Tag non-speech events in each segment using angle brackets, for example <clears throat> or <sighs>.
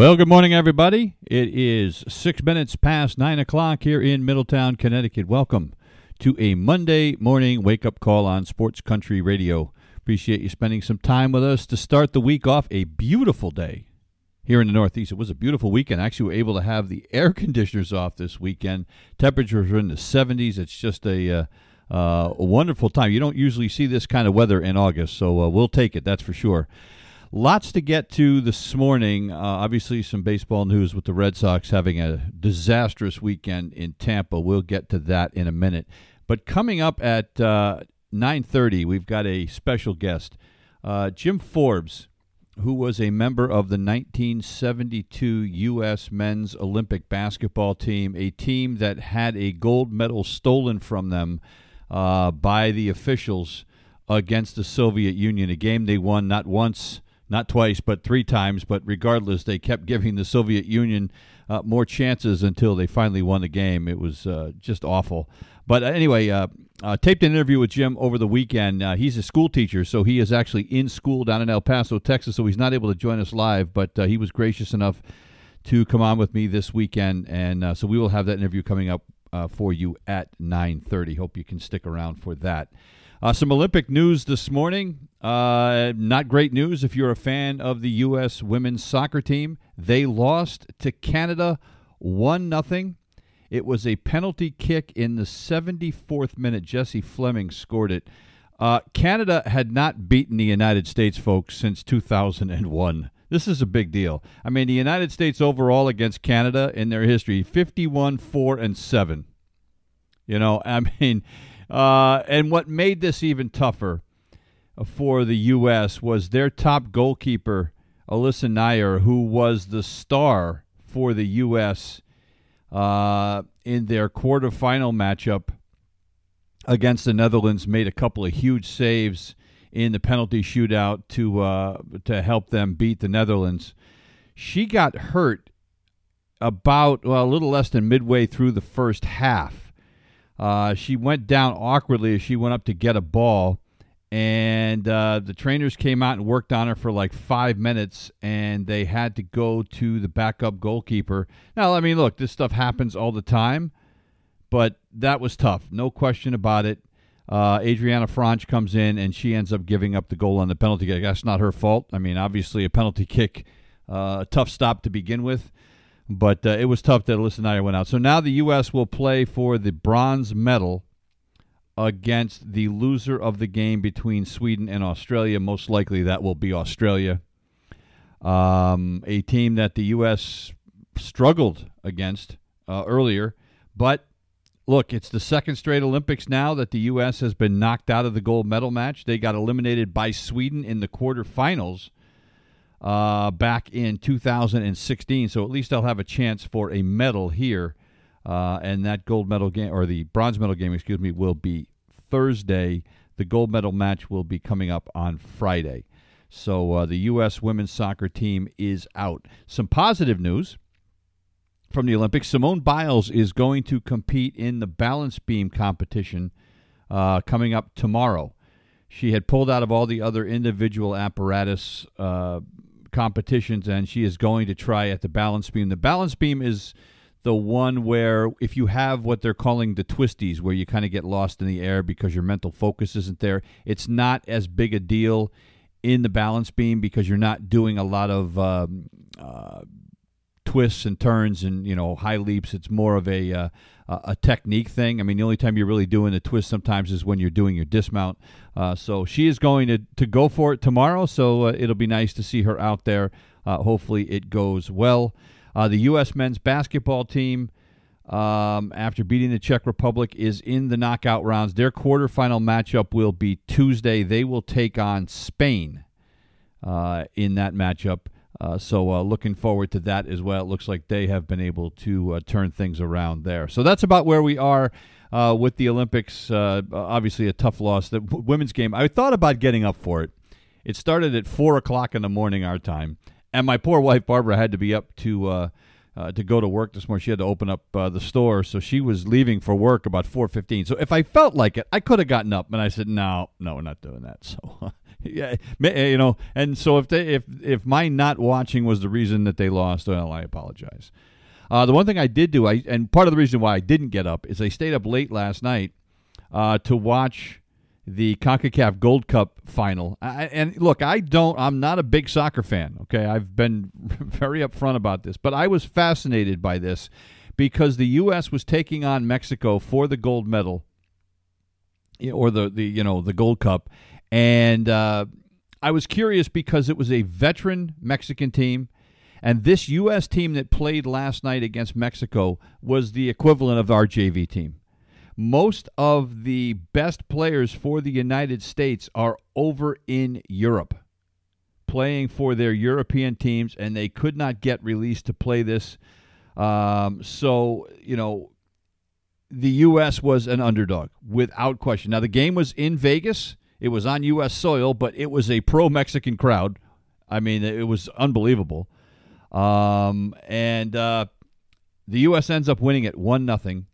Well, good morning, everybody. It is six minutes past nine o'clock here in Middletown, Connecticut. Welcome to a Monday morning wake up call on Sports Country Radio. Appreciate you spending some time with us to start the week off. A beautiful day here in the Northeast. It was a beautiful weekend. Actually, we were able to have the <laughs> air conditioners off this weekend. Temperatures are in the 70s. It's just a. Uh, uh, a wonderful time. You don't usually see this kind of weather in August, so uh, we'll take it, that's for sure. Lots to get to this morning. Uh, obviously, some baseball news with the Red Sox having a disastrous weekend in Tampa. We'll get to that in a minute. But coming up at uh, 9:30, we've got a special guest, uh, Jim Forbes, who was a member of the 1972 U.S. Men's Olympic basketball team, a team that had a gold medal stolen from them uh, by the officials against the Soviet Union. A game they won not once not twice, but three times. But regardless, they kept giving the Soviet Union uh, more chances until they finally won the game. It was uh, just awful. But anyway, uh, uh taped an interview with Jim over the weekend. Uh, he's a school teacher, so he is actually in school down in El Paso, Texas. So he's not able to join us live, but uh, he was gracious enough to come on with me this weekend, and so we will have that interview coming up for you at 9:30. Hope you can stick around for that. Uh, some Olympic news this morning. Uh, not great news if you're a fan of the U.S. women's soccer team. They lost to Canada 1 nothing. It was a penalty kick in the 74th minute. Jessie Fleming scored it. Uh, Canada had not beaten the United States, folks, since 2001. This is a big deal. I mean, the United States overall against Canada in their history 51 4 and 7. You know, I mean, uh, and what made this even tougher for the U.S. was their top goalkeeper, Alyssa Naeher, who was the star for the U.S. Uh, in their quarterfinal matchup against the Netherlands, made a couple of huge saves in the penalty shootout to uh, to help them beat the Netherlands. She got hurt about well, a little less than midway through the first half uh, she went down awkwardly as she went up to get a ball, and uh, the trainers came out and worked on her for like five minutes, and they had to go to the backup goalkeeper. Now, I mean, look, this stuff happens all the time, but that was tough, no question about it. Uh, Adrianna Franch comes in and she ends up giving up the goal on the penalty kick. That's not her fault. I mean, obviously, a penalty kick, uh, a tough stop to begin with. But uh, it was tough that Alyssa Naeher went out. So now the U.S. will play for the bronze medal against the loser of the game between Sweden and Australia. Most likely that will be Australia. Um, a team that the U.S. struggled against uh, earlier. But look, it's the second straight Olympics now that the U.S. has been knocked out of the gold medal match. They got eliminated by Sweden in the quarterfinals uh, back in 2016. So at least I'll have a chance for a medal here. Uh, and that gold medal game, or the bronze medal game, excuse me, will be Thursday. The gold medal match will be coming up on Friday. So uh, the U.S. women's soccer team is out. Some positive news from the Olympics Simone Biles is going to compete in the balance beam competition uh, coming up tomorrow. She had pulled out of all the other individual apparatus uh, competitions, and she is going to try at the balance beam. The balance beam is the one where if you have what they're calling the twisties, where you kind of get lost in the air because your mental focus isn't there, it's not as big a deal in the balance beam because you're not doing a lot of um, uh, twists and turns and you know high leaps. It's more of a uh, a technique thing. I mean, the only time you're really doing the twist sometimes is when you're doing your dismount. Uh, so she is going to, to go for it tomorrow. So uh, it'll be nice to see her out there. Uh, hopefully it goes well. Uh, the U.S. men's basketball team, um, after beating the Czech Republic, is in the knockout rounds. Their quarterfinal matchup will be Tuesday. They will take on Spain uh, in that matchup. Uh, so uh, looking forward to that as well. It looks like they have been able to uh, turn things around there. So that's about where we are uh, with the Olympics. Uh, obviously, a tough loss. The women's game. I thought about getting up for it. It started at four o'clock in the morning our time, and my poor wife Barbara had to be up to. Uh, to go to work this morning, she had to open up the store, so she was leaving for work about four fifteen. So if I felt like it, I could have gotten up, and I said, "No, no, we're not doing that." <laughs> So yeah, you know, and so if they if if my not watching was the reason that they lost, well, I apologize. Uh, the one thing I did do, I and part of the reason why I didn't get up is I stayed up late last night uh, to watch the Concacaf Gold Cup final. I, and look, I don't, I'm not a big soccer fan. Okay, I've been <laughs> very upfront about this, but I was fascinated by this because the U.S. was taking on Mexico for the gold medal or the the you know the Gold Cup, and uh, I was curious because it was a veteran Mexican team. And this U.S. team that played last night against Mexico was the equivalent of our JV team. Most of the best players for the United States are over in Europe playing for their European teams, and they could not get released to play this. Um, so, you know, the U.S. was an underdog without question. Now, the game was in Vegas. It was on U.S. soil, but it was a pro Mexican crowd. I mean, it was unbelievable. Um, and uh, the U.S. ends up winning it one nothing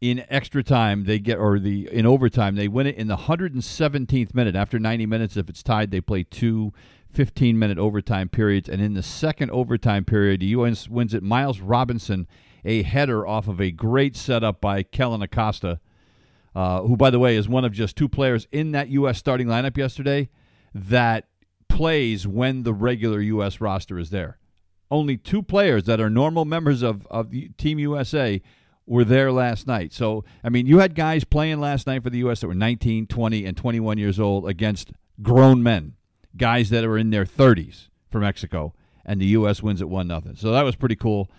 in extra time. They get or the in overtime they win it in the 117th minute. After 90 minutes, if it's tied, they play two 15 minute overtime periods. And in the second overtime period, the U.S. wins it. Miles Robinson, a header off of a great setup by Kellyn Acosta uh, who, by the way, is one of just two players in that U.S. starting lineup yesterday that plays when the regular U.S. roster is there. Only two players that are normal members of, of Team USA were there last night. So, I mean, you had guys playing last night for the U.S. that were 19, 20, and 21 years old against grown men, guys that are in their 30s for Mexico, and the U.S. wins at 1 nothing. So that was pretty cool.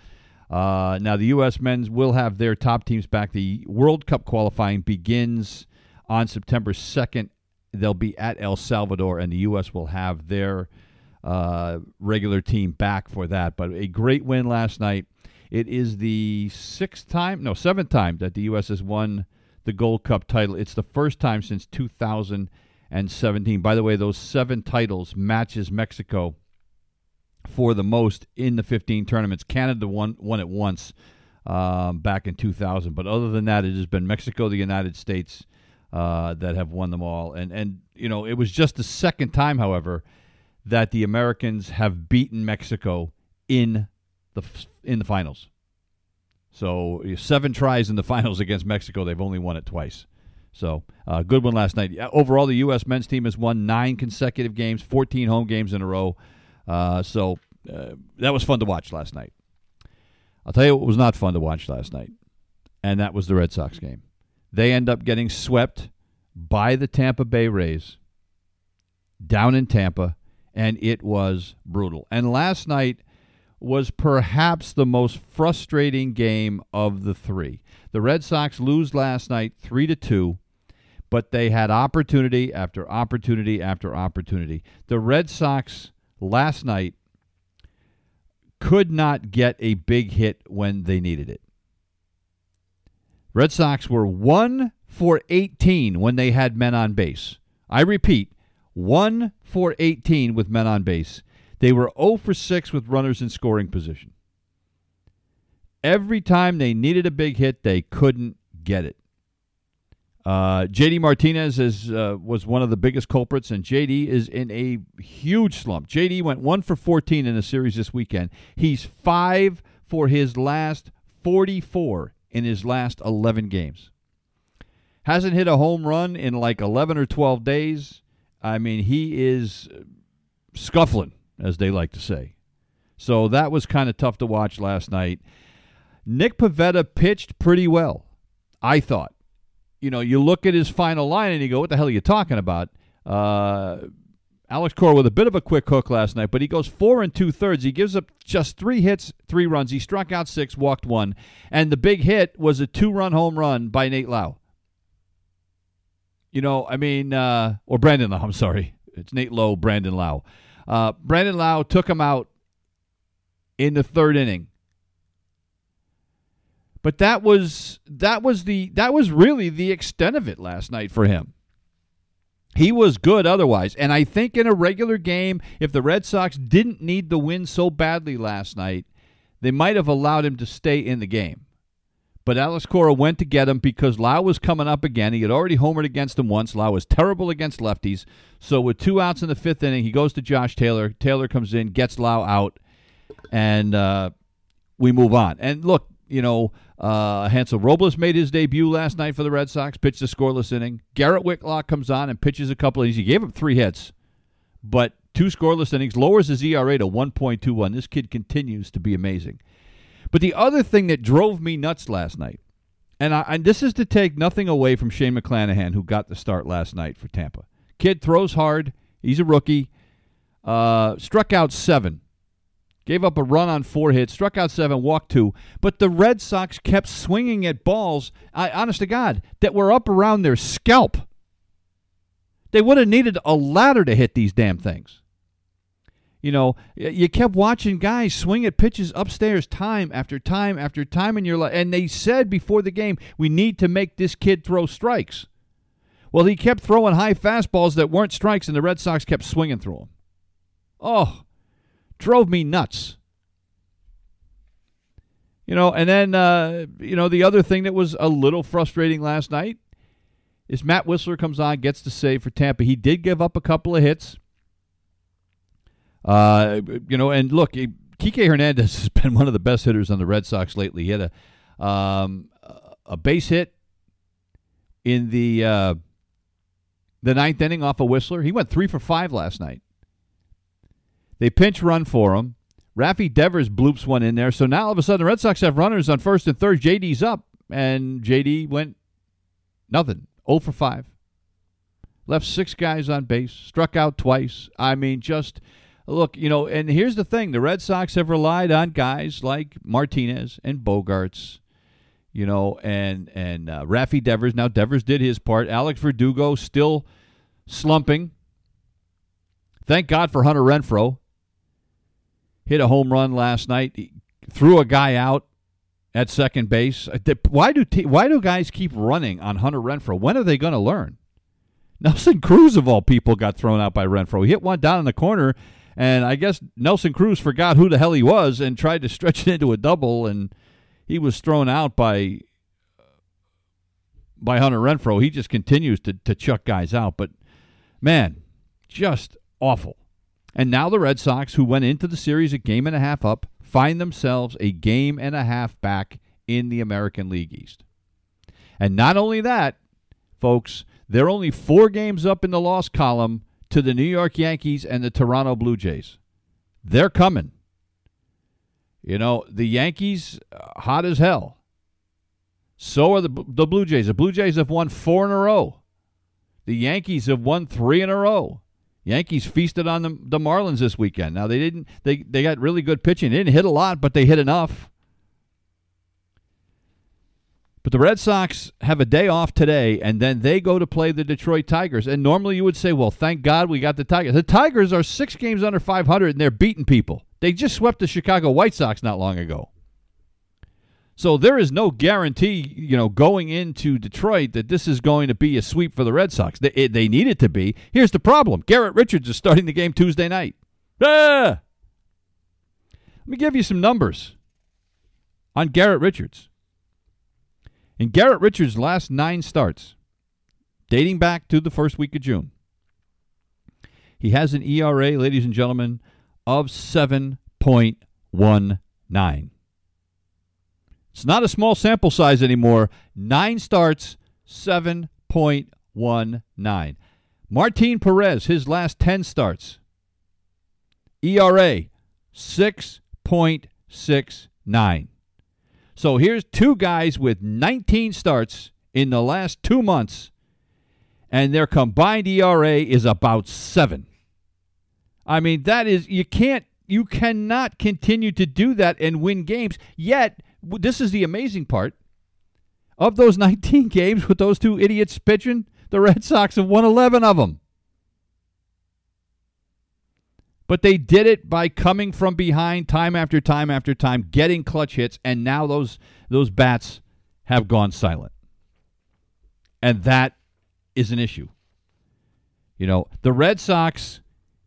Uh, now, the U.S. men's will have their top teams back. The World Cup qualifying begins on September 2nd. They'll be at El Salvador, and the U.S. will have their uh, regular team back for that. But a great win last night. It is the sixth time, no, seventh time that the U.S. has won the Gold Cup title. It's the first time since 2017. By the way, those seven titles matches Mexico for the most in the 15 tournaments. Canada won won it once um, back in 2000, but other than that, it has been Mexico, the United States uh, that have won them all. And and you know, it was just the second time, however, that the Americans have beaten Mexico in the in the finals. So seven tries in the <laughs> finals against Mexico, they've only won it twice. So uh, good one last night. Overall, the U.S. men's team has won nine consecutive games, 14 home games in a row. Uh, so uh, that was fun to watch last night. I'll tell you what was not fun to watch last night, and that was the Red Sox game. They end up getting swept by the Tampa Bay Rays down in Tampa, and it was brutal. And last night was perhaps the most frustrating game of the three. The Red Sox lose last night 3 to 2, but they had opportunity after opportunity after opportunity. The Red Sox last night could not get a big hit when they needed it. Red Sox were 1 for 18 when they had men on base. I repeat, 1 for 18 with men on base. They were 0 for 6 with runners in scoring position. Every time they needed a big hit, they couldn't get it. Uh, JD Martinez is uh, was one of the biggest culprits, and JD is in a huge slump. JD went one for 14 in the series this weekend. He's five for his last 44 in his last 11 games. Hasn't hit a home run in like 11 or 12 days. I mean, he is scuffling, as they like to say. So that was kind of tough to watch last night. Nick Pivetta pitched pretty well, I thought you know, you look at his final line and you go, "What the hell are you talking about?" Uh, Alex Cora with a bit of a quick hook last night, but he goes four and two thirds. He gives up just three hits, three runs. He struck out six, walked one, and the big hit was a two-run home run by Nate Lowe. You know, I mean, uh, or Brandon Lowe. I'm sorry, it's Nate Lowe, Brandon Lowe. Uh, Brandon Lowe took him out in the third inning. But that was that was the that was really the extent of it last night for him. He was good otherwise. And I think in a regular game, if the Red Sox didn't need the win so badly last night, they might have allowed him to stay in the game. But Alex Cora went to get him because Lowe was coming up again. He had already homered against him once. Lowe was terrible against lefties. So with two outs in the fifth inning, he goes to Josh Taylor. Taylor comes in, gets Lowe out, and uh, we move on. And look, you know, uh, Hansel Robles made his debut last night for the Red Sox, pitched a scoreless inning. Garrett Whitlock comes on and pitches a couple of innings. He gave up three hits, but two scoreless innings, lowers his ERA to 1.21. This kid continues to be amazing. But the other thing that drove me nuts last night, and, I, and this is to take nothing away from Shane McClanahan, who got the start last night for Tampa. Kid throws hard. He's a rookie. Uh, struck out seven Gave up a run on four hits, struck out seven, walked two. But the Red Sox kept swinging at balls, I, honest to God, that were up around their scalp. They would have needed a ladder to hit these damn things. You know, you kept watching guys swing at pitches upstairs time after time after time in your life. And they said before the game, we need to make this kid throw strikes. Well, he kept throwing high fastballs that weren't strikes, and the Red Sox kept swinging through them. Oh, drove me nuts. You know, and then uh, you know the other thing that was a little frustrating last night is Matt Wisler comes on, gets the save for Tampa. He did give up a couple of hits. Uh, you know, and look, Kike Hernandez <laughs> has been one of the best hitters on the Red Sox lately. He had a um, a base hit in the uh, the ninth inning off a of Wisler. He went three for five last night. They pinch run for him. Rafi Devers bloops one in there. So now all of a sudden the Red Sox have runners on first and third. JD's up, and JD went nothing. 0 for 5. Left six guys on base, struck out twice. I mean, just look, you know, and here's the thing the Red Sox have relied on guys like Martinez and Bogaerts. you know, and, and uh, Rafi Devers. Now, Devers did his part. Alex Verdugo still slumping. Thank God for Hunter Renfroe hit a home run last night, he threw a guy out at second base. Uh, why do why do guys keep running on Hunter Renfroe? When are they going to learn? <laughs> Nelson Cruz of all people got thrown out by Renfroe. He hit one down in the corner, and I guess Nelson Cruz forgot who the hell he was and tried to <laughs> stretch it into a double, and he was thrown out by by Hunter Renfroe. He just continues to to chuck guys out, but man, just awful. And now the Red Sox, who went into the series a game and a half up, find themselves a game and a half back in the American League East. And not only that, folks, they're only four games up in the loss column to the New York Yankees and the Toronto Blue Jays. They're coming. You know, the Yankees, uh, hot as hell. So are the, the Blue Jays. The Blue Jays have won four in a row. The Yankees have won three in a row. Yankees feasted on the, the Marlins this weekend. Now they didn't they they got really good pitching. They didn't hit a lot, but they hit enough. But the Red Sox have a day off today, and then they go to play the Detroit Tigers. And normally you would say, well, thank God we got the Tigers. The Tigers are six games under 500, and they're beating people. They just swept the Chicago White Sox not long ago. So there is no guarantee, you know, going into Detroit that this is going to be a sweep for the Red Sox. They, they need it to be. Here's the problem: Garrett Richards is starting the game Tuesday night. Ah! Let me give you some numbers on Garrett Richards. In Garrett Richards' last nine starts, dating back to the first week of June, he has an ERA, ladies and gentlemen, of 7.19. It's not a small sample size anymore. Nine starts, 7.19. Martin Perez, his last 10 starts. ERA, 6.69. So here's two guys with 19 starts in the last two months, and their combined ERA is about seven. I mean, that is you can't you cannot continue to do that and win games. Yet, this is the amazing part. Of those <laughs> 19 games with those two idiots pitching, the Red Sox have won 11 of them. But they did it by coming from behind time after time after time, getting clutch hits, and now those those bats have gone silent. And that is an issue. You know, the Red Sox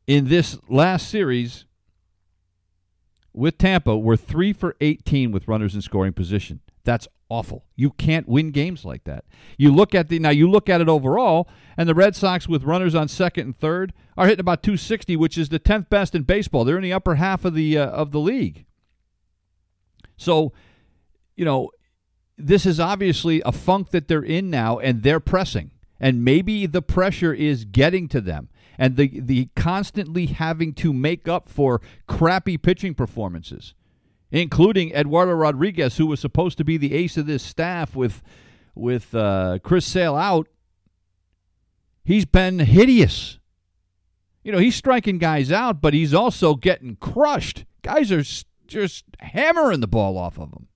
in this last series with Tampa were 3 for 18 with runners in scoring position. That's awful. You can't win games like that. You look at the now you look at it overall, and the Red Sox with runners on second and third are hitting about 260, which is the 10th best in baseball. They're in the upper half of the uh, of the league. So, you know, this is obviously a funk that they're in now, and they're pressing, and maybe the pressure is getting to them. And the, the constantly having to make up for crappy pitching performances including Eduardo Rodriguez, who was supposed to be the ace of this staff with with uh, Chris Sale out. He's been hideous. You know, he's striking guys out, but he's also getting crushed. Guys are just hammering the ball off of him.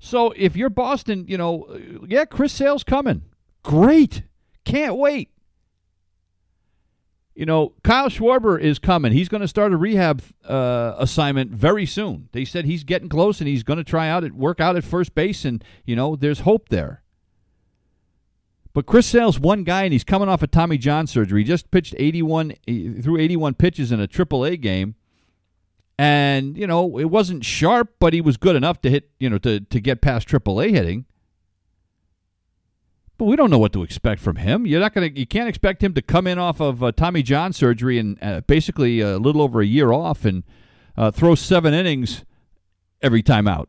So if you're Boston, you know, yeah, Chris Sale's coming. Great. Can't wait you know, Kyle Schwarber is coming. He's going to start a rehab uh, assignment very soon. They said he's getting close and he's going to try out at work out at first base, and you know, there's hope there. But Chris Sale's one guy, and he's coming off a Tommy John surgery. He just pitched 81 through 81 pitches in a AAA game, and you know, it wasn't sharp, but he was good enough to hit, you know, to to get past AAA hitting. But we don't know what to expect from him. You're not to. You can't expect him to come in off of uh, Tommy John surgery and uh, basically a little over a year off and uh, throw seven innings every time out.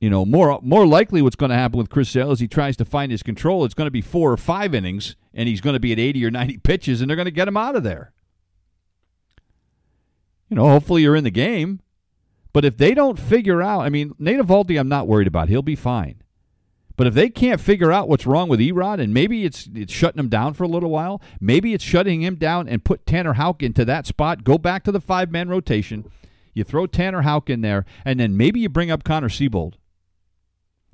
You know, more more likely what's going to happen with Chris Sale is he tries to find his control. It's going to be four or five innings, and he's going to be at 80 or 90 pitches, and they're going to get him out of there. You know, hopefully you're in the game. But if they don't figure out, I mean, Nate Eovaldi, I'm not worried about. He'll be fine. But if they can't figure out what's wrong with Erod, and maybe it's it's shutting him down for a little while, maybe it's shutting him down and put Tanner Houck into that spot. Go back to the five man rotation. You throw Tanner Houck in there, and then maybe you bring up Connor Seabold.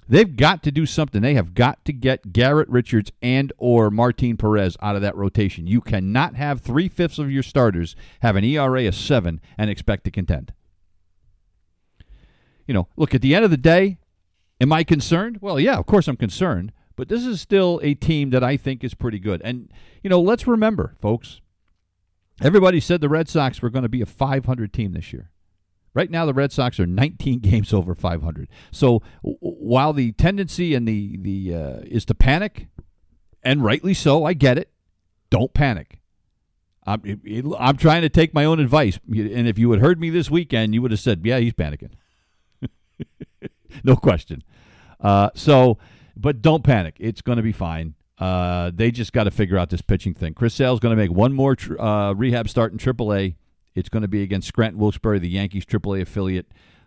They've got to do something. They have got to get Garrett Richards and or Martin Perez out of that rotation. You cannot have three fifths of your starters have an ERA of seven and expect to contend. You know, look at the end of the day, Am I concerned? Well, yeah, of course I'm concerned, but this is still a team that I think is pretty good. And, you know, let's remember, folks, everybody said the Red Sox were going to be a 500 team this year. Right now, the Red Sox are 19 <laughs> games over 500. So w- while the tendency and the the uh, is to panic, and rightly so, I get it. Don't panic. I'm, I'm trying to take my own advice, and if you had heard me this weekend, you would have said, "Yeah, he's panicking." <laughs> no question. Uh, so, but don't panic. It's going to be fine. Uh, they just got to figure out this pitching thing. Chris Sale's going to make one more tr- uh, rehab start in AAA. It's going to be against Scranton Wilkes-Barre, the Yankees AAA affiliate,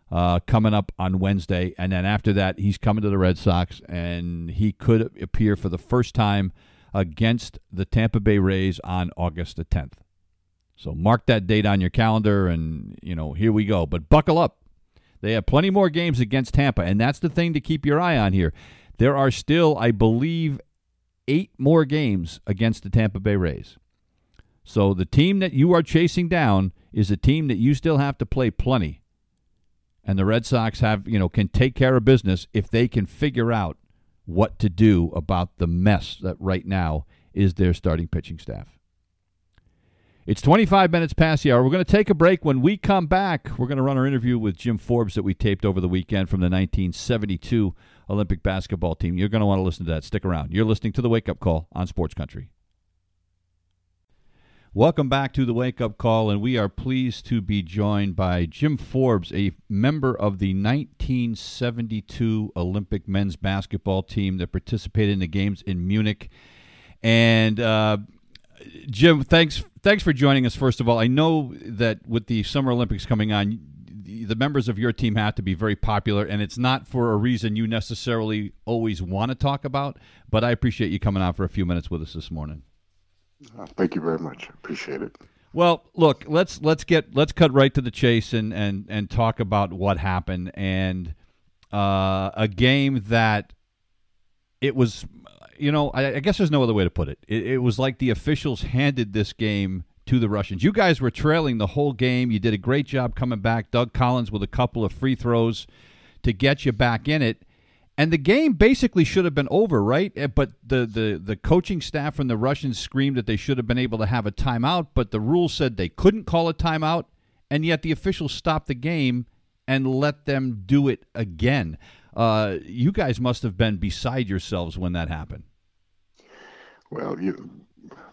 uh, coming up on Wednesday. And then after that, he's coming to the Red Sox, and he could appear for the first time against the Tampa Bay Rays on August the 10th. So mark that date on your calendar, and you know here we go. But buckle up they have plenty more games against Tampa, and that's the thing to keep your eye on here. There are still, I believe, eight more games against the Tampa Bay Rays. So the team that you are chasing down is a team that you still have to play plenty. And the Red Sox have, you know, can take care of business if they can figure out what to do about the mess that right now is their starting pitching staff. It's 25 minutes past the hour. We're going to take a break. When we come back, we're going to run our interview with Jim Forbes that we taped over the weekend from the 1972 Olympic basketball team. You're going to want to listen to that. Stick around. You're listening to the Wake Up Call on Sports Country. Welcome back to the Wake Up Call, and we are pleased to be joined by Jim Forbes, a member of the 1972 Olympic men's basketball team that participated in the games in Munich. And uh, Jim, thanks thanks for joining us. First of all, I know that with the Summer Olympics coming on, the members of your team have to be very popular, and it's not for a reason you necessarily always want to talk about. But I appreciate you coming out for a few minutes with us this morning. Uh, thank you very much. Appreciate it. Well, look, let's let's get let's cut right to the chase and and and talk about what happened and uh, a game that it was. You know, I, I, guess there's no other way to put it. it. It was like the officials handed this game to the Russians. You guys were trailing the whole game. You did a great job coming back. Doug Collins with a couple of free throws to get you back in it and the game basically should have been over, right? Eh, but the, the, the coaching staff from the Russians screamed that they should have been able to have a timeout, but the rules said they couldn't call a timeout, and yet the officials stopped the game and let them do it again. Uh, you guys must have been beside yourselves when that happened. Well, you,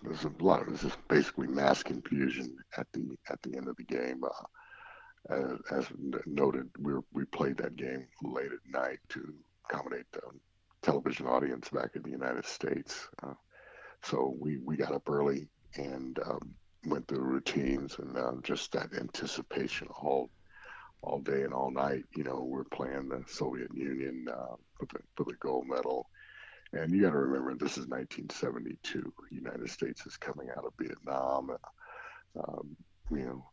there's a lot of this is basically mass confusion at the at the end of the game. Uh, as, as noted, we we played that game late at night to accommodate the television audience back in the United States. Uh, so we, we got up early and um, went through routines and uh, just that anticipation all all day and all night. You know, we're playing the Soviet Union uh, for, the, for the gold medal. And you got to remember, this is 1972. The United States is coming out of Vietnam. Um, you know,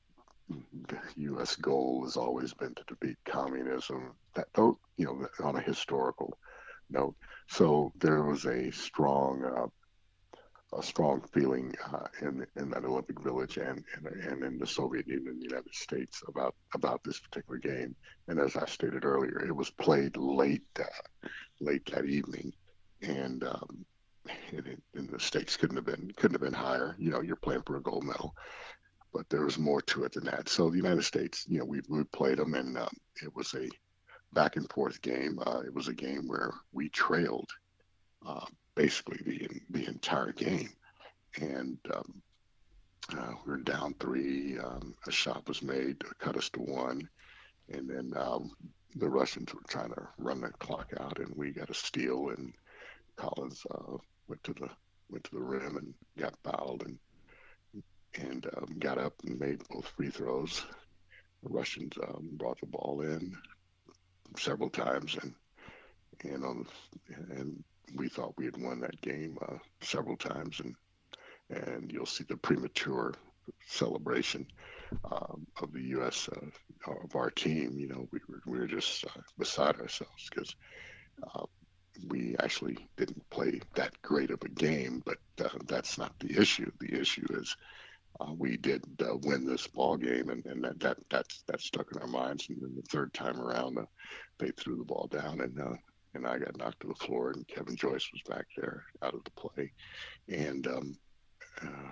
the U.S. goal has always been to defeat communism. That, you know, on a historical note. So there was a strong, uh, a strong feeling uh, in in that Olympic Village and, and and in the Soviet Union, and the United States about about this particular game. And as I stated earlier, it was played late uh, late that evening, and. Um, and, and the stakes couldn't have been couldn't have been higher. You know, you're playing for a gold medal, but there was more to it than that. So the United States, you know, we, we played them, and um, it was a back and forth game. Uh, it was a game where we trailed uh, basically the the entire game, and um, uh, we were down three. Um, a shot was made cut us to one, and then um, the Russians were trying to run the clock out, and we got a steal, and Collins uh, went to the went to the rim and got fouled and and um, got up and made both free throws. The Russians um, brought the ball in several times, and and on and we thought we had won that game uh, several times, and and you'll see the premature celebration um, of the U.S. Uh, of our team. You know, we were we were just uh, beside ourselves because. Uh, we actually didn't play that great of a game, but uh, that's not the issue. The issue is uh, we did win this ball game, and, and that, that that's that stuck in our minds. And then the third time around, they threw the ball down, and and I got knocked to the floor, and Kevin Joyce was back there out of the play, and um, uh,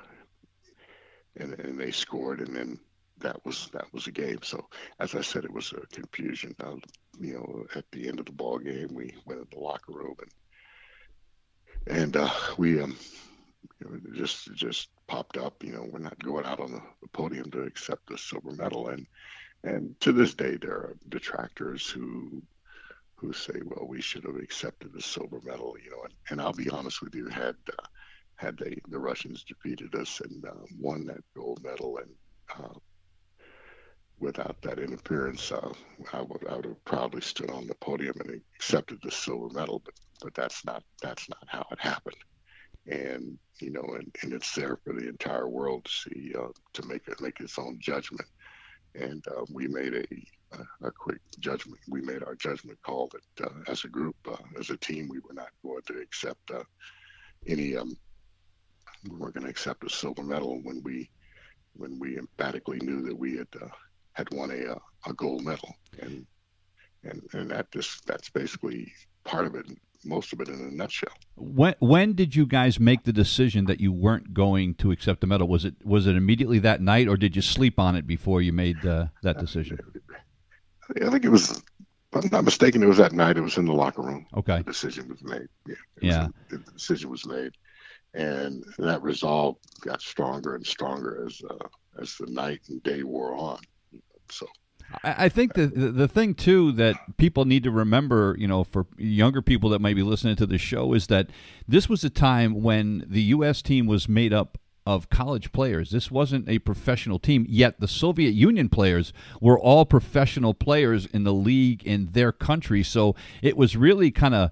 and and they scored, and then that was that was a game. So as I said, it was a confusion. Uh, you know, at the end of the ball game, we went in the locker room and and uh, we um, you know, just just popped up. You know, we're not going out on the, the podium to accept the silver medal, and and to this day there are detractors who who say, well, we should have accepted the silver medal. You know, and, and I'll be honest with you, had uh, had they the Russians defeated us and uh, won that gold medal and uh, without that interference, uh, I would I would have proudly stood on the podium and accepted the silver medal. But but that's not that's not how it happened and you know, and, and it's there for the entire world to see uh, to make it make its own judgment. And uh, we made a, a, a quick judgment. We made our judgment call that uh, as a group, uh, as a team, we were not going to accept uh, any. Um, we weren't going to accept a silver medal when we when we emphatically knew that we had uh, had won a a gold medal, and and and that just that's basically part of it most of it in a nutshell. When when did you guys make the decision that you weren't going to accept the medal? Was it was it immediately that night, or did you sleep on it before you made uh, that decision? <laughs> I think it was. If I'm not mistaken, it was that night. It was in the locker room. Okay. The decision was made. Yeah. Yeah. Was, the decision was made, and that resolve got stronger and stronger as uh, as the night and day wore on. So I think the, the thing too that people need to remember, you know, for younger people that might be listening to the show, is that this was a time when the U.S. team was made up of college players. This wasn't a professional team, yet the Soviet Union players were all professional players in the league in their country. So it was really kind of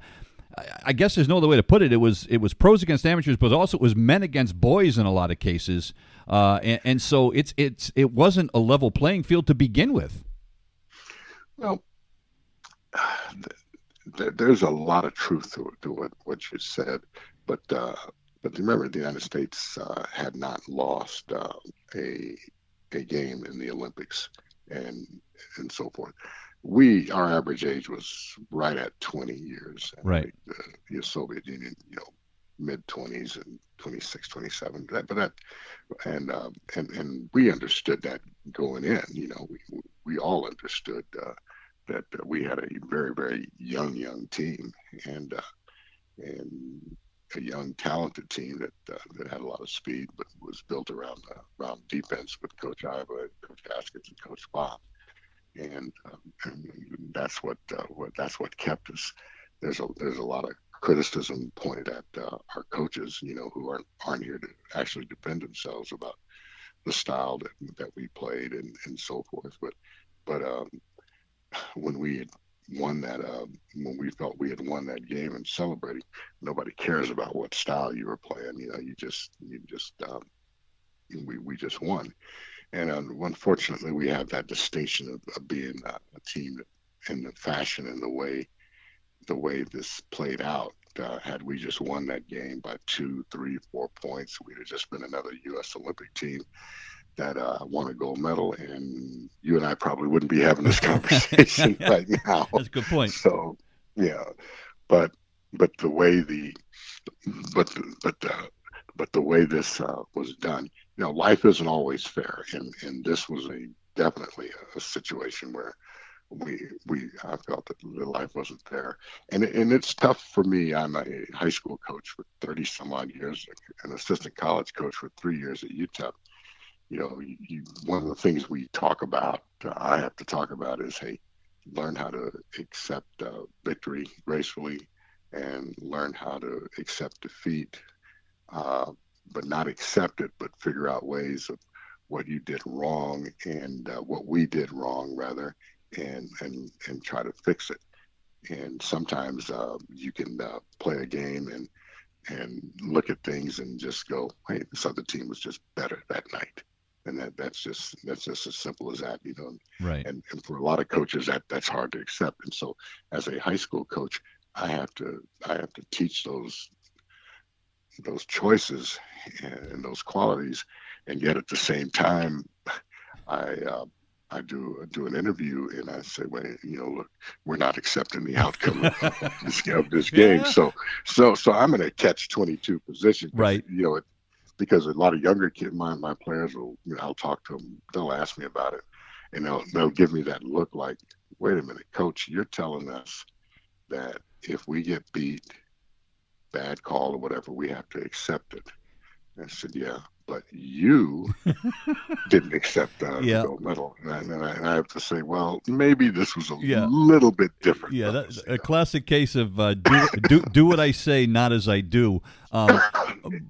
I guess there's no other way to put it. It was it was pros against amateurs, but also it was men against boys in a lot of cases, uh, and, and so it's it's it wasn't a level playing field to begin with. Well, <sighs> there's a lot of truth to, to what, what you said, but uh, but remember, the United States uh, had not lost uh, a a game in the Olympics and and so forth. We our average age was right at 20 years. Right. The, the Soviet Union, you know, mid 20s and 26, 27. That, but that and um, and and we understood that going in. You know, we we all understood uh, that we had a very very young young team and uh, and a young, talented team that uh, that had a lot of speed, but was built around uh, around defense with Coach Iba, Coach Haskins, and Coach Bach, and, um, and that's what uh, what that's what kept us. There's a there's a lot of criticism pointed at uh, our coaches, you know, who aren't aren't here to actually defend themselves about the style that that we played and and so forth. But but um, when we won that uh, when we felt we had won that game and celebrating. Nobody cares about what style you were playing. You know, you just you just um, we we just won, and uh, unfortunately we have that distinction of, of being a, a team in the fashion and the way the way this played out. Uh, had we just won that game by two, three, four points, we'd have just been another U.S. Olympic team that uh, won a gold medal, and you and I probably wouldn't be having this conversation <laughs> right now. That's a good point. So, yeah, but but the way the but but uh, but the way this uh, was done, you know, life isn't always fair, and and this was a definitely a, a situation where we we I felt that the life wasn't there, and and it's tough for me. I'm a high school coach for 30 some odd years, an assistant college coach for three years at UTEP you know, you, one of the things we talk about, uh, I have to talk about is, hey, learn how to accept uh, victory gracefully and learn how to accept defeat, uh, but not accept it, but figure out ways of what you did wrong and uh, what we did wrong, rather, and, and, and try to fix it. And sometimes uh, you can uh, play a game and and look at things and just go, hey, this other team was just better that night and that that's just that's just as simple as that you know right and, and for a lot of coaches that that's hard to accept and so as a high school coach i have to i have to teach those those choices and those qualities and yet at the same time i uh, I do do an interview and I say, well, you know, look, we're not accepting the outcome of <laughs> this, of this game." Yeah. So, so, so I'm in a catch twenty two position. Right. You know, because a lot of younger kids, my my players will, you know, I'll talk to them. They'll ask me about it, and they'll they'll give me that look like, wait a minute, coach, you're telling us that if we get beat, bad call or whatever, we have to accept it. And I said, yeah but you <laughs> didn't accept the yeah. gold medal. And I, and, I, and I, have to say, well, maybe this was a yeah. little bit different. Yeah, that, a classic case of uh, do, do, do what I say, not as I do. Um,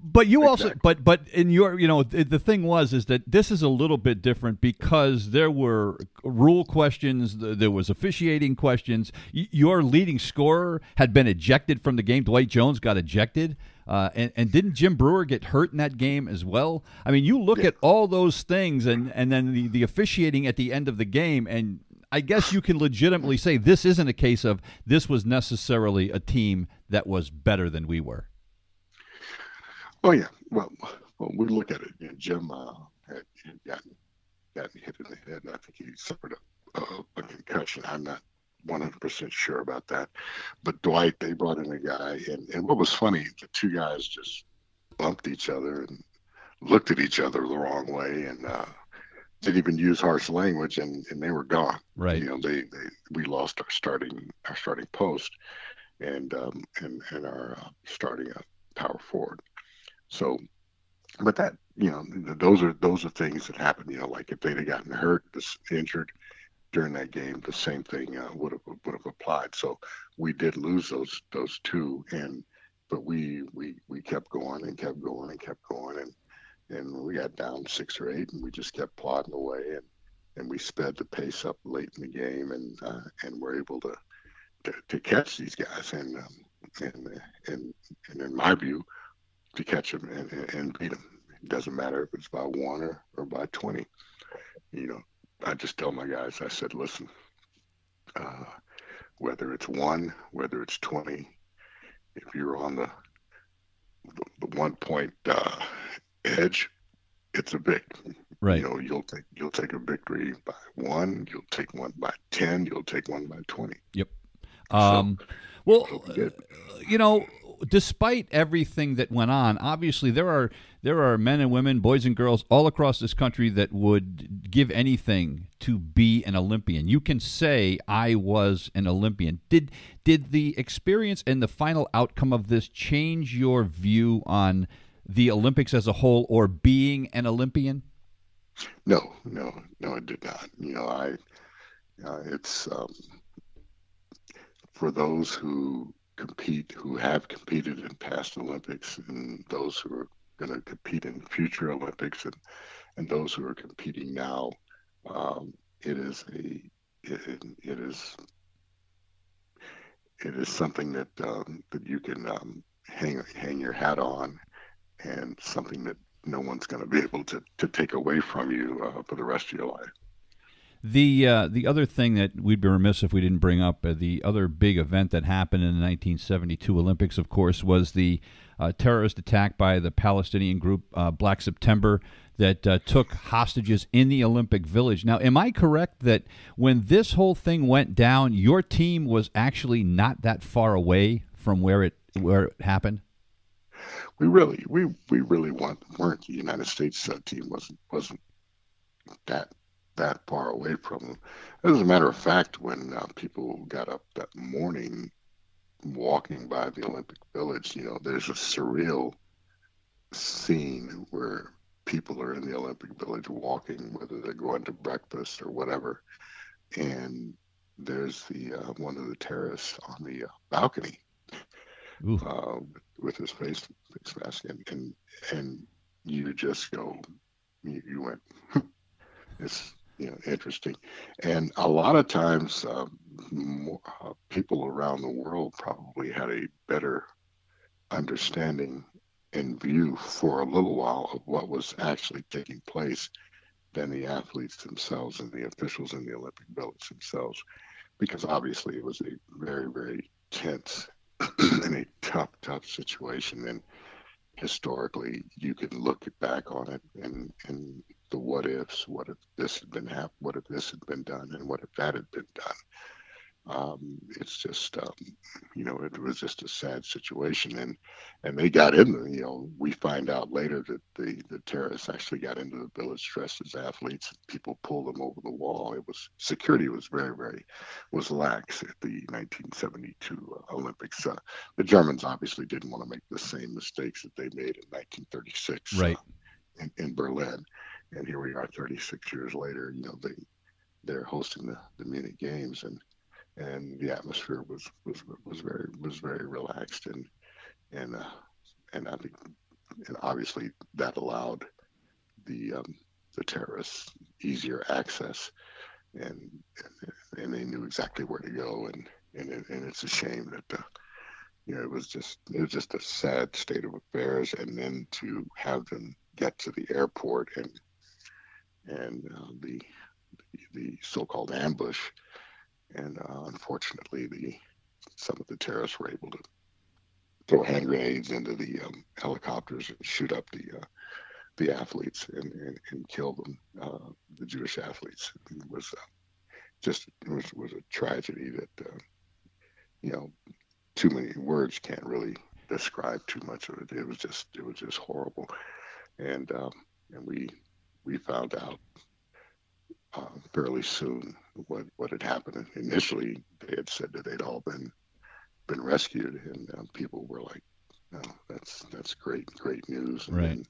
but you also, but but in your, you know, the, the thing was is that this is a little bit different because there were rule questions, there was officiating questions. Your leading scorer had been ejected from the game. Dwight Jones got ejected. Uh, and, and didn't Jim Brewer get hurt in that game as well? I mean, you look yeah. at all those things and, and then the, the officiating at the end of the game, and I guess you can legitimately say this isn't a case of this was necessarily a team that was better than we were. Oh, yeah. Well, well we look at it. You know, Jim uh, had, had gotten, gotten hit in the head, I think he suffered a, a, a concussion. I'm not 100% sure about that. But Dwight, they brought in a guy, and, and what was funny, the two guys just bumped each other and looked at each other the wrong way and uh, didn't even use harsh language, and, and they were gone. Right. You know, they, they we lost our starting our starting post, and um, and and our uh, starting uh, power forward. So, but that you know, those are those are things that happen. You know, like if they'd have gotten hurt, injured, during that game, the same thing uh, would have would have applied. So we did lose those those two, and but we we we kept going and kept going and kept going, and and we got down six or eight, and we just kept plodding away, and and we sped the pace up late in the game, and uh, and we're able to, to, to catch these guys, and um, and and, and in my view, to catch them and, and beat them. It doesn't matter if it's by one or, or by 20. You know, I just tell my guys, I said, listen, uh, whether it's one, whether it's 20, if you're on the, the, the one point uh, edge, it's a big. Right. You know, you'll take you'll take a victory by one, you'll take one by ten, you'll take one by twenty. Yep. Um, so, well, uh, you know, despite everything that went on, obviously there are there are men and women, boys and girls all across this country that would give anything to be an Olympian. You can say I was an Olympian. Did did the experience and the final outcome of this change your view on the Olympics as a whole or being an Olympian? No, no, no, it did not. You know, I uh, it's um, for those who compete, who have competed in past Olympics, and those who are going to compete in future Olympics, and and those who are competing now. Um, it is a it, it is it is something that um, that you can um, hang hang your hat on, and something that no one's going to be able to to take away from you uh, for the rest of your life. The uh, the other thing that we'd be remiss if we didn't bring up, uh, the other big event that happened in the 1972 Olympics, of course, was the uh, terrorist attack by the Palestinian group uh, Black September that uh, took hostages in the Olympic Village. Now, am I correct that when this whole thing went down, your team was actually not that far away from where it where it happened? We really we we really weren't the United States uh, team wasn't wasn't that that far away from them. As a matter of fact, when uh, people got up that morning walking by the Olympic Village, you know, there's a surreal scene where people are in the Olympic Village walking, whether they're going to breakfast or whatever, and there's the uh, one of the terrorists on the uh, balcony uh, with his face face mask, and and, and you just go, you, you went, <laughs> it's you know, interesting. And a lot of times, uh, more, uh, people around the world probably had a better understanding and view for a little while of what was actually taking place than the athletes themselves and the officials in the Olympic Village themselves, because obviously it was a very, very tense <clears throat> and a tough, tough situation. And historically, you can look back on it and, and the what ifs. What if this had been hap- What if this had been done? And what if that had been done? Um, it's just, um, you know, it was just a sad situation, and and they got in. The, you know, we find out later that the the terrorists actually got into the village dressed as athletes. People pulled them over the wall. It was security was very very was lax at the 1972 Olympics. Uh, the Germans obviously didn't want to make the same mistakes that they made in 1936 right. Uh, in, in Berlin and here we are 36 years later you know they they're hosting the, the Munich games and and the atmosphere was was was very was very relaxed and and uh, and I think and obviously that allowed the um, the terrorists easier access and, and, they knew exactly where to go and and, and it's a shame that uh, you know it was just it was just a sad state of affairs and then to have them get to the airport and and uh, the, the, so-called ambush. And uh, unfortunately, the some of the terrorists were able to throw hand grenades into the um, helicopters and shoot up the uh, the athletes and, and, and kill them, uh, the Jewish athletes. It was uh, just it was, was a tragedy that uh, you know too many words can't really describe too much of it. It was just it was just horrible, and um, and we we found out uh, fairly soon what what had happened. Initially, they had said that they'd all been been rescued, and uh, people were like, "No, that's that's great, great news." And right. Then,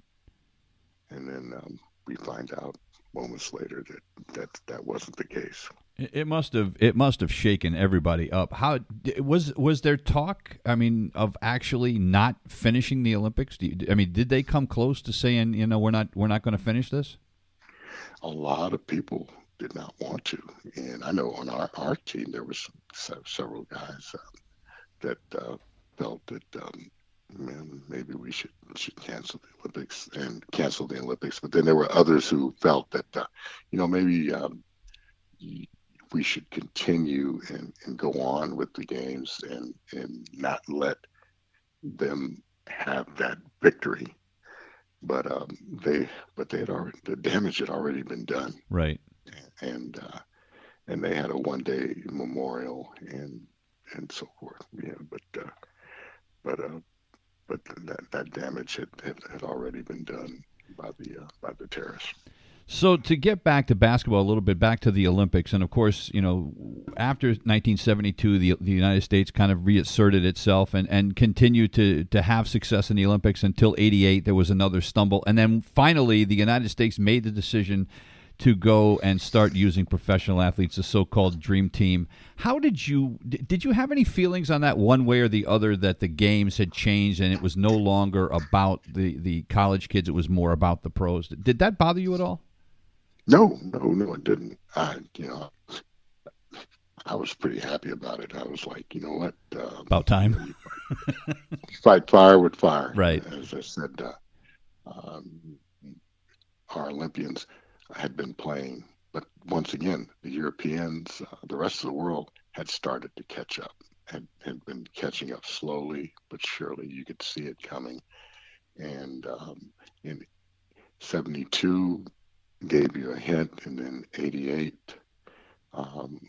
and then um, we find out moments later that that that wasn't the case. It must have it must have shaken everybody up. How was was there talk? I mean, of actually not finishing the Olympics? You, I mean, did they come close to saying, you know, we're not we're not going to finish this? A lot of people did not want to. And I know on our, our team, there was several guys uh, that uh, felt that um, man, maybe we should should cancel the Olympics and cancel the Olympics. But then there were others who felt that, uh, you know, maybe um, we should continue and, and go on with the games and and not let them have that victory. But um, they but they had already the damage had already been done. Right. And uh, and they had a one day memorial and and so forth. Yeah, but uh, but uh, but that that damage had, had, had already been done by the uh, by the terrorists. So to get back to basketball a little bit, back to the Olympics, and of course, you know, after 1972, the the United States kind of reasserted itself and, and continued to to have success in the Olympics until '88. There was another stumble, and then finally, the United States made the decision to go and start using professional athletes, the so-called dream team. How did you did you have any feelings on that one way or the other that the games had changed and it was no longer about the the college kids, it was more about the pros? Did that bother you at all? No, no, no, it didn't. I, you know, I was pretty happy about it. I was like, you know what? Um, about time. fight, fight, fire with fire. Right. As I said, uh, um, our Olympians had been playing, but once again, the Europeans, uh, the rest of the world had started to catch up, had, had been catching up slowly but surely. You could see it coming. And um, in 72 gave you a hint, and then 88, um,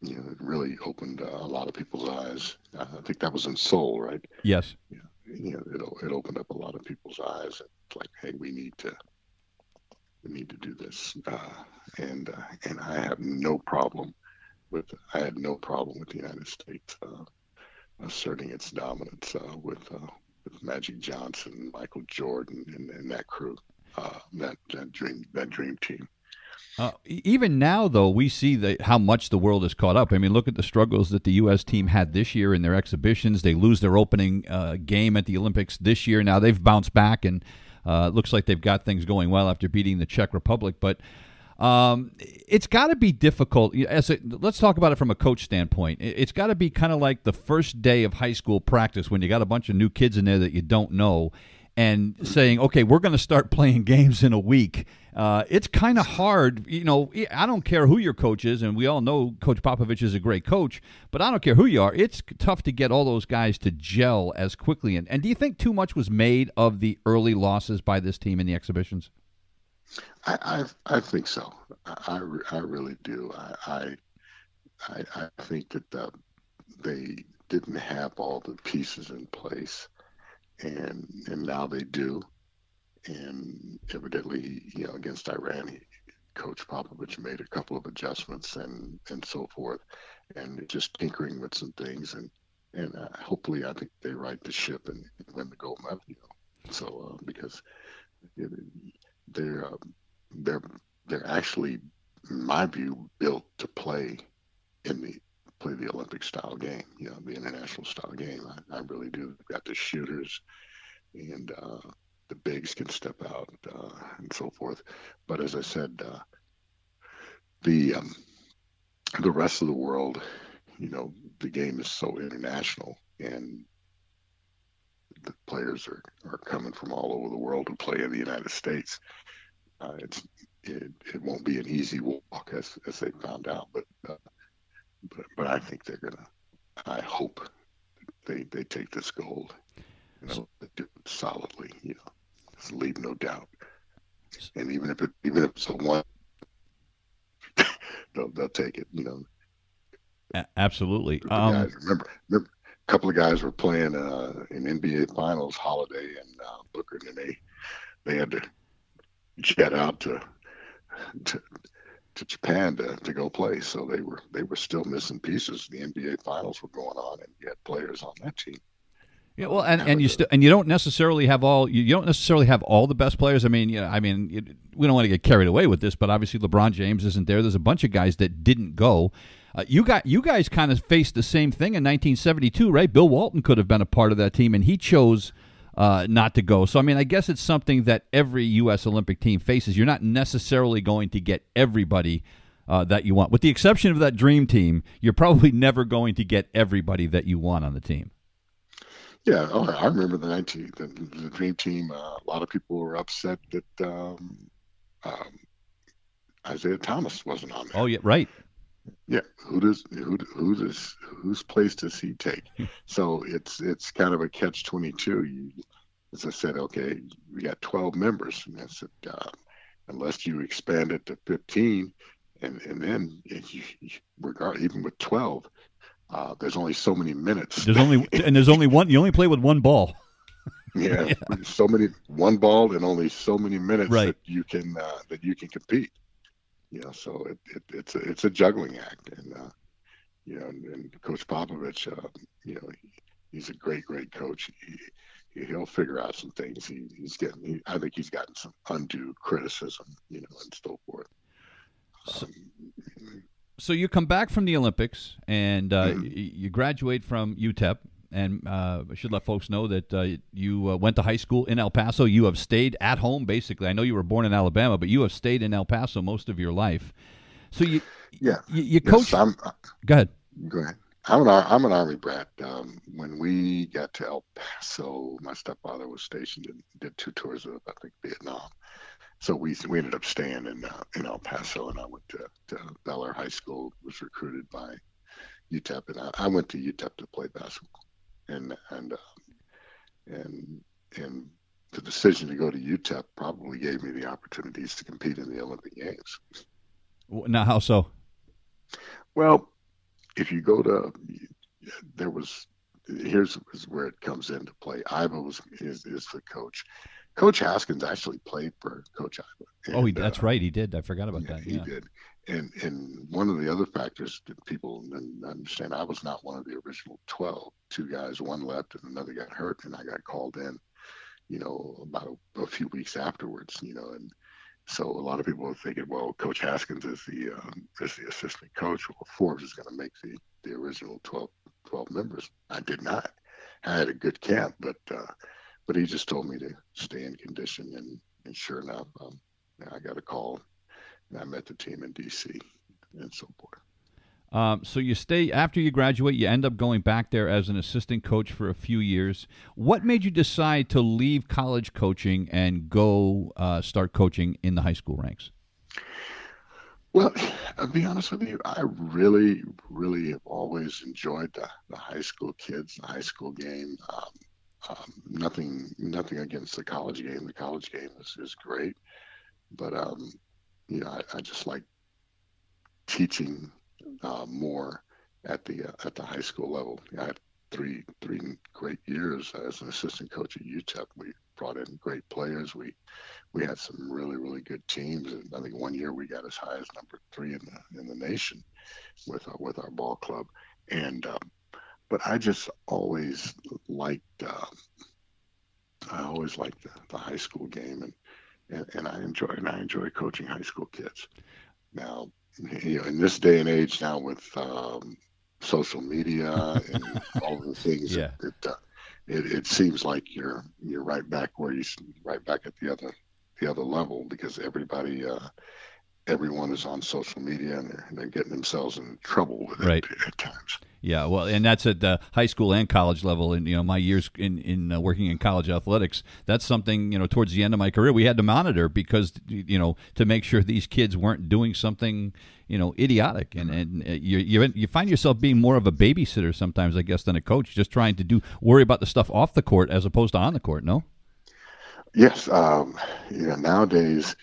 you know, it really opened uh, a lot of people's eyes. Uh, I think that was in Seoul, right? Yes. Yeah. You know, it, it opened up a lot of people's eyes. It's like, hey, we need to we need to do this. Uh, and uh, and I have no problem with I had no problem with the United States uh, asserting its dominance uh, with uh, with Magic Johnson, Michael Jordan, and, and that crew, uh, that that dream that dream team. Uh, even now, though, we see how much the world is caught up. I mean, look at the struggles that the U.S. team had this year in their exhibitions. They lose their opening uh, game at the Olympics this year. Now they've bounced back and uh, looks like they've got things going well after beating the Czech Republic, but. Um, it's got to be difficult. As a, let's talk about it from a coach standpoint. It's got to be kind of like the first day of high school practice when you got a bunch of new kids in there that you don't know, and saying, "Okay, we're going to start playing <laughs> games in a week." Uh, it's kind of hard. You know, I don't care who your coach is, and we all know Coach Popovich is a great coach, but I don't care who you are. It's tough to get all those guys to gel as quickly. And, and do you think too much was made of the early losses by this team in the exhibitions? I I, I think so. I, I really do. I I, I think that the, they didn't have all the pieces in place, and and now they do and evidently, you know, against Iran, he, Coach Popovich made a couple of adjustments and and so forth, and just tinkering with some things, and and uh, hopefully, I think they right the ship and, win the gold medal. You know, so uh, because they're uh, they're they're actually, in my view, built to play in the play the Olympic style game. You know, the international style game. I, I really do. They've got the shooters, and uh, the bigs can step out uh, and so forth. But as I said, uh, the um, the rest of the world, you know, the game is so international, and the players are, are coming from all over the world to play in the United States. Uh, it's it, it won't be an easy walk as as they found out, but uh, but but I think they're gonna. I hope they they take this gold, you know, do it solidly, you know leave no doubt. And even if it, even if it's a one, <laughs> they'll, they'll take it. You know. A- absolutely. Um, guys, remember, remember, a couple of guys were playing uh, in NBA Finals, Holiday and uh, Booker, and they they had to jet out to to to Japan to, to go play. So they were they were still missing pieces. The NBA Finals were going on, and you had players on that team. Yeah, well, and, and you still and you don't necessarily have all you, don't necessarily have all the best players. I mean, you know, I mean, it, we don't want to get carried away with this, but obviously LeBron James isn't there. There's a bunch of guys that didn't go. Uh, you got you guys kind of faced the same thing in 1972, right? Bill Walton could have been a part of that team, and he chose uh, not to go. So I mean, I guess it's something that every U.S. Olympic team faces. You're not necessarily going to get everybody. Uh, that you want, with the exception of that dream team, you're probably <laughs> never going to get everybody that you want on the team. Yeah, oh, I remember the 19 the, the Dream Team. Uh, a lot of people were upset that um, um, Isiah Thomas wasn't on there. Oh yeah, right. Yeah, who does who who does whose place does he take? <laughs> so it's it's kind of a catch twenty two. You, as I said, okay, we got twelve members, and I said, uh, unless you expand it to fifteen, and and then you, you, regard even with twelve, uh, there's only so many minutes. There's only and there's only one. You only play with one ball. <laughs> yeah, <laughs> yeah, so many one ball and only so many minutes right. that you can uh, that you can compete. You know, so it, it, it's a it's a juggling act, and uh, you know, and, and Coach Popovich, uh, you know, he, he's a great great coach. He, he'll figure out some things. He, he's getting. He, I think he's gotten some undue criticism, you know, and so forth. Um, so you come back from the Olympics and uh, mm-hmm. you graduate from UTEP. And uh, I should let folks know that uh, you uh, went to high school in El Paso. You have stayed at home, basically. I know you were born in Alabama, but you have stayed in El Paso most of your life. So you, yeah, you, you coach. Yes, I'm, go ahead. Go ahead. I'm an I'm an Army brat. Um, when we got to El Paso, my stepfather was stationed and did two tours of I think Vietnam so we we ended up staying in uh, in El Paso, and I went to, to Bel Air High School. Was recruited by UTEP, and I, I went to UTEP to play basketball, and and uh, and and the decision to go to UTEP probably gave me the opportunities to compete in the Olympic Games. Now, how so? Well, if you go to, there was here's where it comes into play. Iba was is, is the coach, Coach Haskins actually played for Coach Iba. oh, he, that's uh, right. He did. I forgot about yeah, that. He did. And and one of the other factors that people understand, I was not one of the original 12. Two guys, one left and another got hurt, and I got called in, you know, about a, a few weeks afterwards, you know, and so a lot of people are thinking, well, Coach Haskins is the um, is the assistant coach. Well, Forbes is going to make the the original 12, 12 members. I did not. I had a good camp, but uh, but he just told me to stay in condition, and, and sure enough, um, I got a call, and I met the team in D.C. and so forth. Um, so you stay after you graduate. You end up going back there as an assistant coach for a few years. What made you decide to leave college coaching and go uh, start coaching in the high school ranks? Well, I'll be honest with you. I really, really have always enjoyed the, the high school kids, the high school game. Um, um, nothing, nothing against the college game. The college game is, is great, but um, you know, I, I, just like teaching uh, more at the uh, at the high school level. I had three three great years as an assistant coach at UTEP. We brought in great players. We we had some really really good teams, and I think one year we got as high as number three in the in the nation with our, with our ball club. And um, but I just always liked uh, I always liked the, the, high school game and, and and I enjoy and I enjoy coaching high school kids. Now, you know, in this day and age now with um, social media <laughs> and all the things, yeah. it, uh, it, it seems like you're you're right back where you right back at the other the other level because everybody uh, everyone is on social media and they're, they're getting themselves in trouble with right. it at times. Yeah, well, and that's at the high school and college level. And you know, my years in in uh, working in college athletics, that's something you know towards the end of my career we had to monitor because you know to make sure these kids weren't doing something you know idiotic. And and uh, you you you find yourself being more of a babysitter sometimes, I guess, than a coach, just trying to do worry about the stuff off the court as opposed to on the court. No. Yes, um, you know nowadays,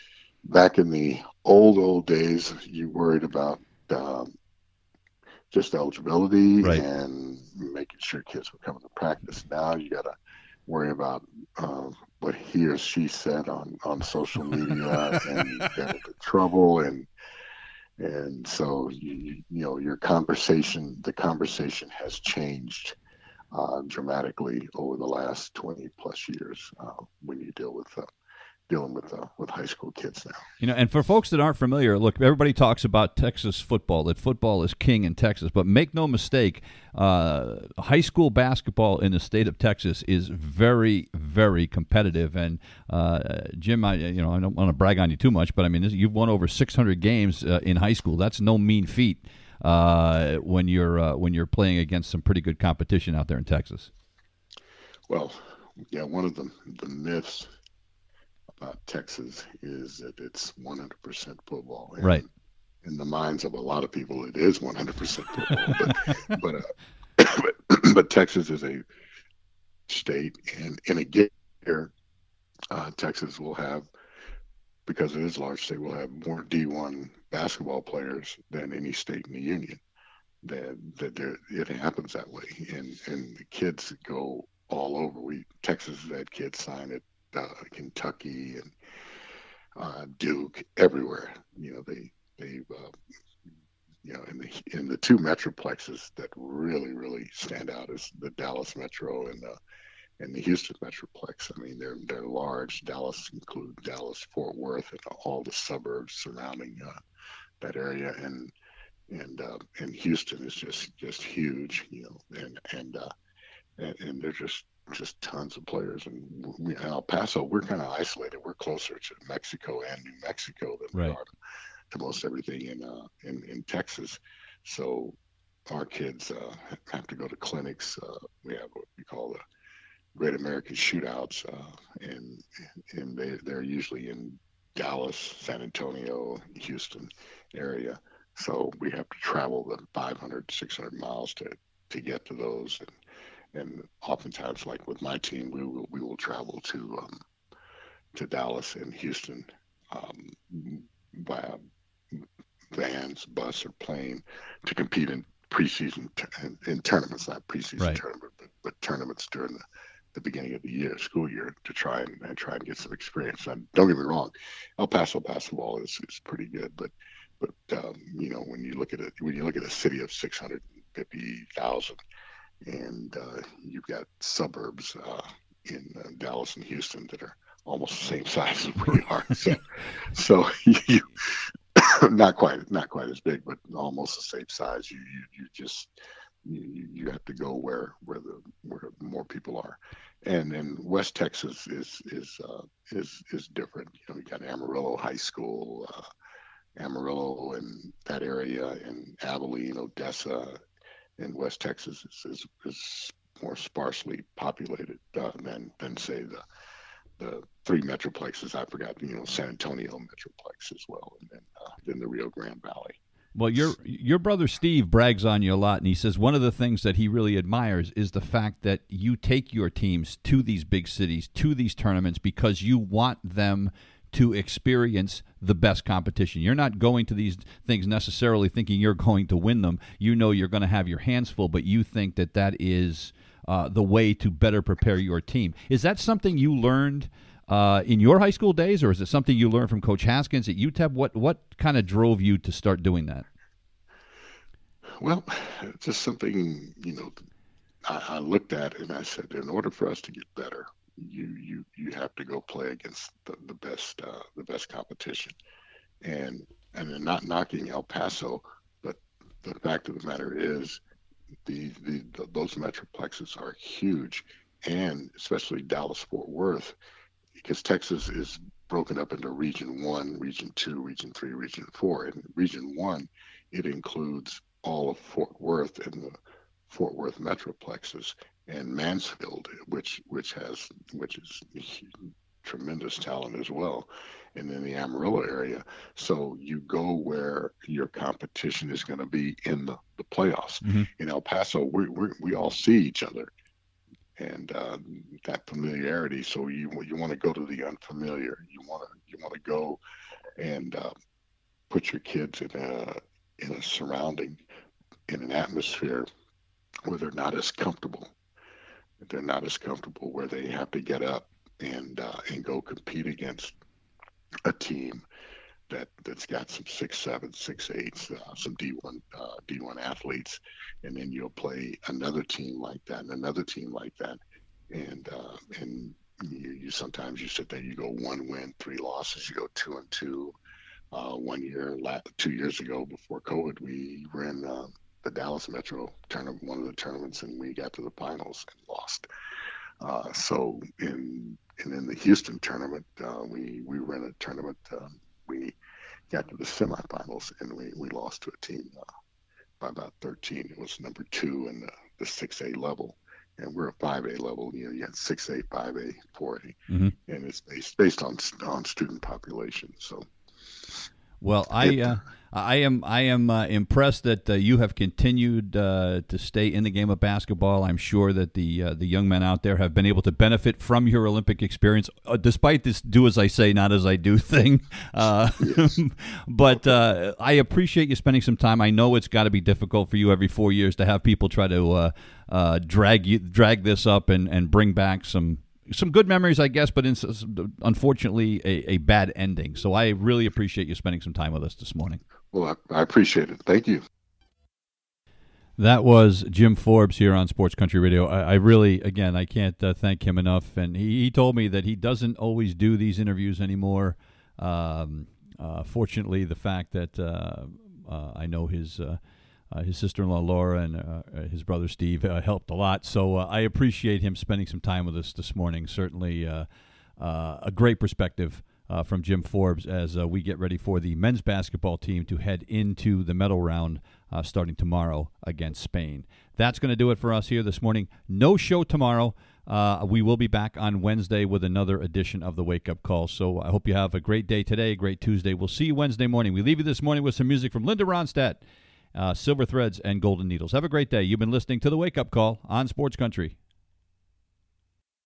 back in the old old days, you worried about. Um, just eligibility right. and making sure kids were coming to practice. Now you got to worry about uh, what he or she said on, on social media <laughs> and get into trouble and and so you, you know your conversation the conversation has changed uh, dramatically over the last 20 plus years uh, when you deal with uh, dealing with uh, with high school kids now. You know, and for folks that aren't familiar, look, everybody talks about Texas football, that football is king in Texas, but make no mistake, uh, high school basketball in the state of Texas is very, very competitive. And uh, Jim, I you know I don't want to brag on you too much, but I mean you've won over 600 games uh, in high school. That's no mean feat uh, when you're uh, when you're playing against some pretty good competition out there in Texas. Well, yeah, one of the the myths about Texas is that it's 100% football. And right. In the minds of a lot of people, it is 100% football. <laughs> but but, uh, but, <coughs> but Texas is a state, and in a year, uh, Texas will have because it is a large state, will have more D1 basketball players than any state in the union. That that there, it happens that way, and and the kids go all over. We Texas has had kids sign at uh, Kentucky and uh, Duke, everywhere. You know, they they uh, you know in the in the two metroplexes that really really stand out is the Dallas Metro and the and the Houston Metroplex. I mean, they're they're large. Dallas include Dallas, Fort Worth, and all the suburbs surrounding uh, that area, and and uh, and Houston is just just huge, you know, and and uh, and, and there's just just tons of players. And we, in El Paso, we're kind of isolated. We're closer to Mexico and New Mexico than right. we are to, most everything in uh, in in Texas. So our kids uh, have to go to clinics. Uh, we have what we call the Great American Shootouts, uh, and and they they're usually in Dallas, San Antonio, Houston area. So we have to travel the 500, 600 miles to to get to those, and and oftentimes, like with my team, we will we will travel to um, to Dallas and Houston um, by vans, bus, or plane to compete in preseason in, in tournaments, not preseason right. tournament, but, but tournaments during the the beginning of the year, school year, to try and, and try and get some experience. And don't get me wrong, El Paso basketball is, is pretty good, but but um, you know when you look at it, when you look at a city of six hundred fifty thousand, and uh, you've got suburbs uh, in uh, Dallas and Houston that are almost the same size as we are. <laughs> So, so <laughs> you <coughs> not quite not quite as big, but almost the same size. You you, you just you, you have to go where where the where more people are, and then West Texas is is uh, is is different. You know, you got Amarillo High School, uh, Amarillo and that area, and Abilene, Odessa, and West Texas is is, is more sparsely populated uh, than than say the the three metroplexes. I forgot, you know, San Antonio metroplex as well, and then uh, then the Rio Grande Valley. Well, your your brother Steve brags on you a lot, and he says one of the things that he really admires is the fact that you take your teams to these big cities, to these tournaments, because you want them to experience the best competition. You're not going to these things necessarily thinking you're going to win them. You know you're going to have your hands full, but you think that that is uh, the way to better prepare your team. Is that something you learned? uh, in your high school days, or is it something you learned from Coach Haskins at UTEP? What what kind of drove you to start doing that? Well, just something you know. I, I looked at and I said, in order for us to get better, you you you have to go play against the, the best uh, the best competition, and and then not knocking El Paso, but the fact of the matter is, the, the, the those metroplexes are huge, and especially Dallas Fort Worth because Texas is broken up into Region 1, Region 2, Region 3, Region 4. and Region 1, it includes all of Fort Worth and the Fort Worth metroplexes and Mansfield, which which has which is tremendous talent as well, and then the Amarillo area. So you go where your competition is going to be in the, the playoffs. Mm-hmm. In El Paso, we, we we all see each other and uh, that familiarity. So you you want to go to the unfamiliar. You want to you want to go and uh, put your kids in a in a surrounding in an atmosphere where they're not as comfortable. They're not as comfortable where they have to get up and uh, and go compete against a team that that's got some six seven, six eights, uh, some D one uh, D one athletes, and then you'll play another team like that and another team like that, and uh, and you, you sometimes you sit there, you go one win, three losses, you go two and two. Uh, one year, two years ago before COVID, we ran uh, the Dallas Metro tournament, one of the tournaments, and we got to the finals and lost. Uh, so in and in the Houston tournament, uh, we we ran a tournament. Um, we got to the semifinals and we, we lost to a team uh, by about 13. It was number two in the, the 6A level. and we're a 5A level. You know, you had 6A, 5A, 4A, mm-hmm. and it's based based on on student population. So, well, I. Uh, I am I am uh, impressed that uh, you have continued uh, to stay in the game of basketball. I'm sure that the uh, the young men out there have been able to benefit from your Olympic experience, uh, despite this "do as I say, not as I do" <laughs> thing. Uh, yes. <laughs> but I appreciate you spending some time. I know it's got to be difficult for you every four years to have people try to drag you drag this up and, and bring back some some good memories, I guess, but in, unfortunately a, a, bad ending. So I really appreciate you spending some time with us this morning. Well, I, I appreciate it. Thank you. That was Jim Forbes here on Sports Country Radio. I, I really, again, I can't uh, thank him enough. And he, he, told me that he doesn't always do these interviews anymore. Um, uh, fortunately, the fact that uh, uh I know his uh, uh, his sister-in-law Laura and uh, uh his brother Steve uh, helped a lot. So uh, I appreciate him spending some time with us this morning. Certainly a great perspective from Jim Forbes as we get ready for the men's basketball team to head into the medal round starting tomorrow against Spain. That's going to do it for us here this morning. No show tomorrow. Uh, we will be back on Wednesday with another edition of the Wake Up Call. So I hope you have a great day today, a great Tuesday. We'll see you Wednesday morning. We leave you this morning with some music from Linda Ronstadt uh, Silver Threads, and Golden Needles. Have a great day. You've been listening to the Wake Up Call on Sports Country.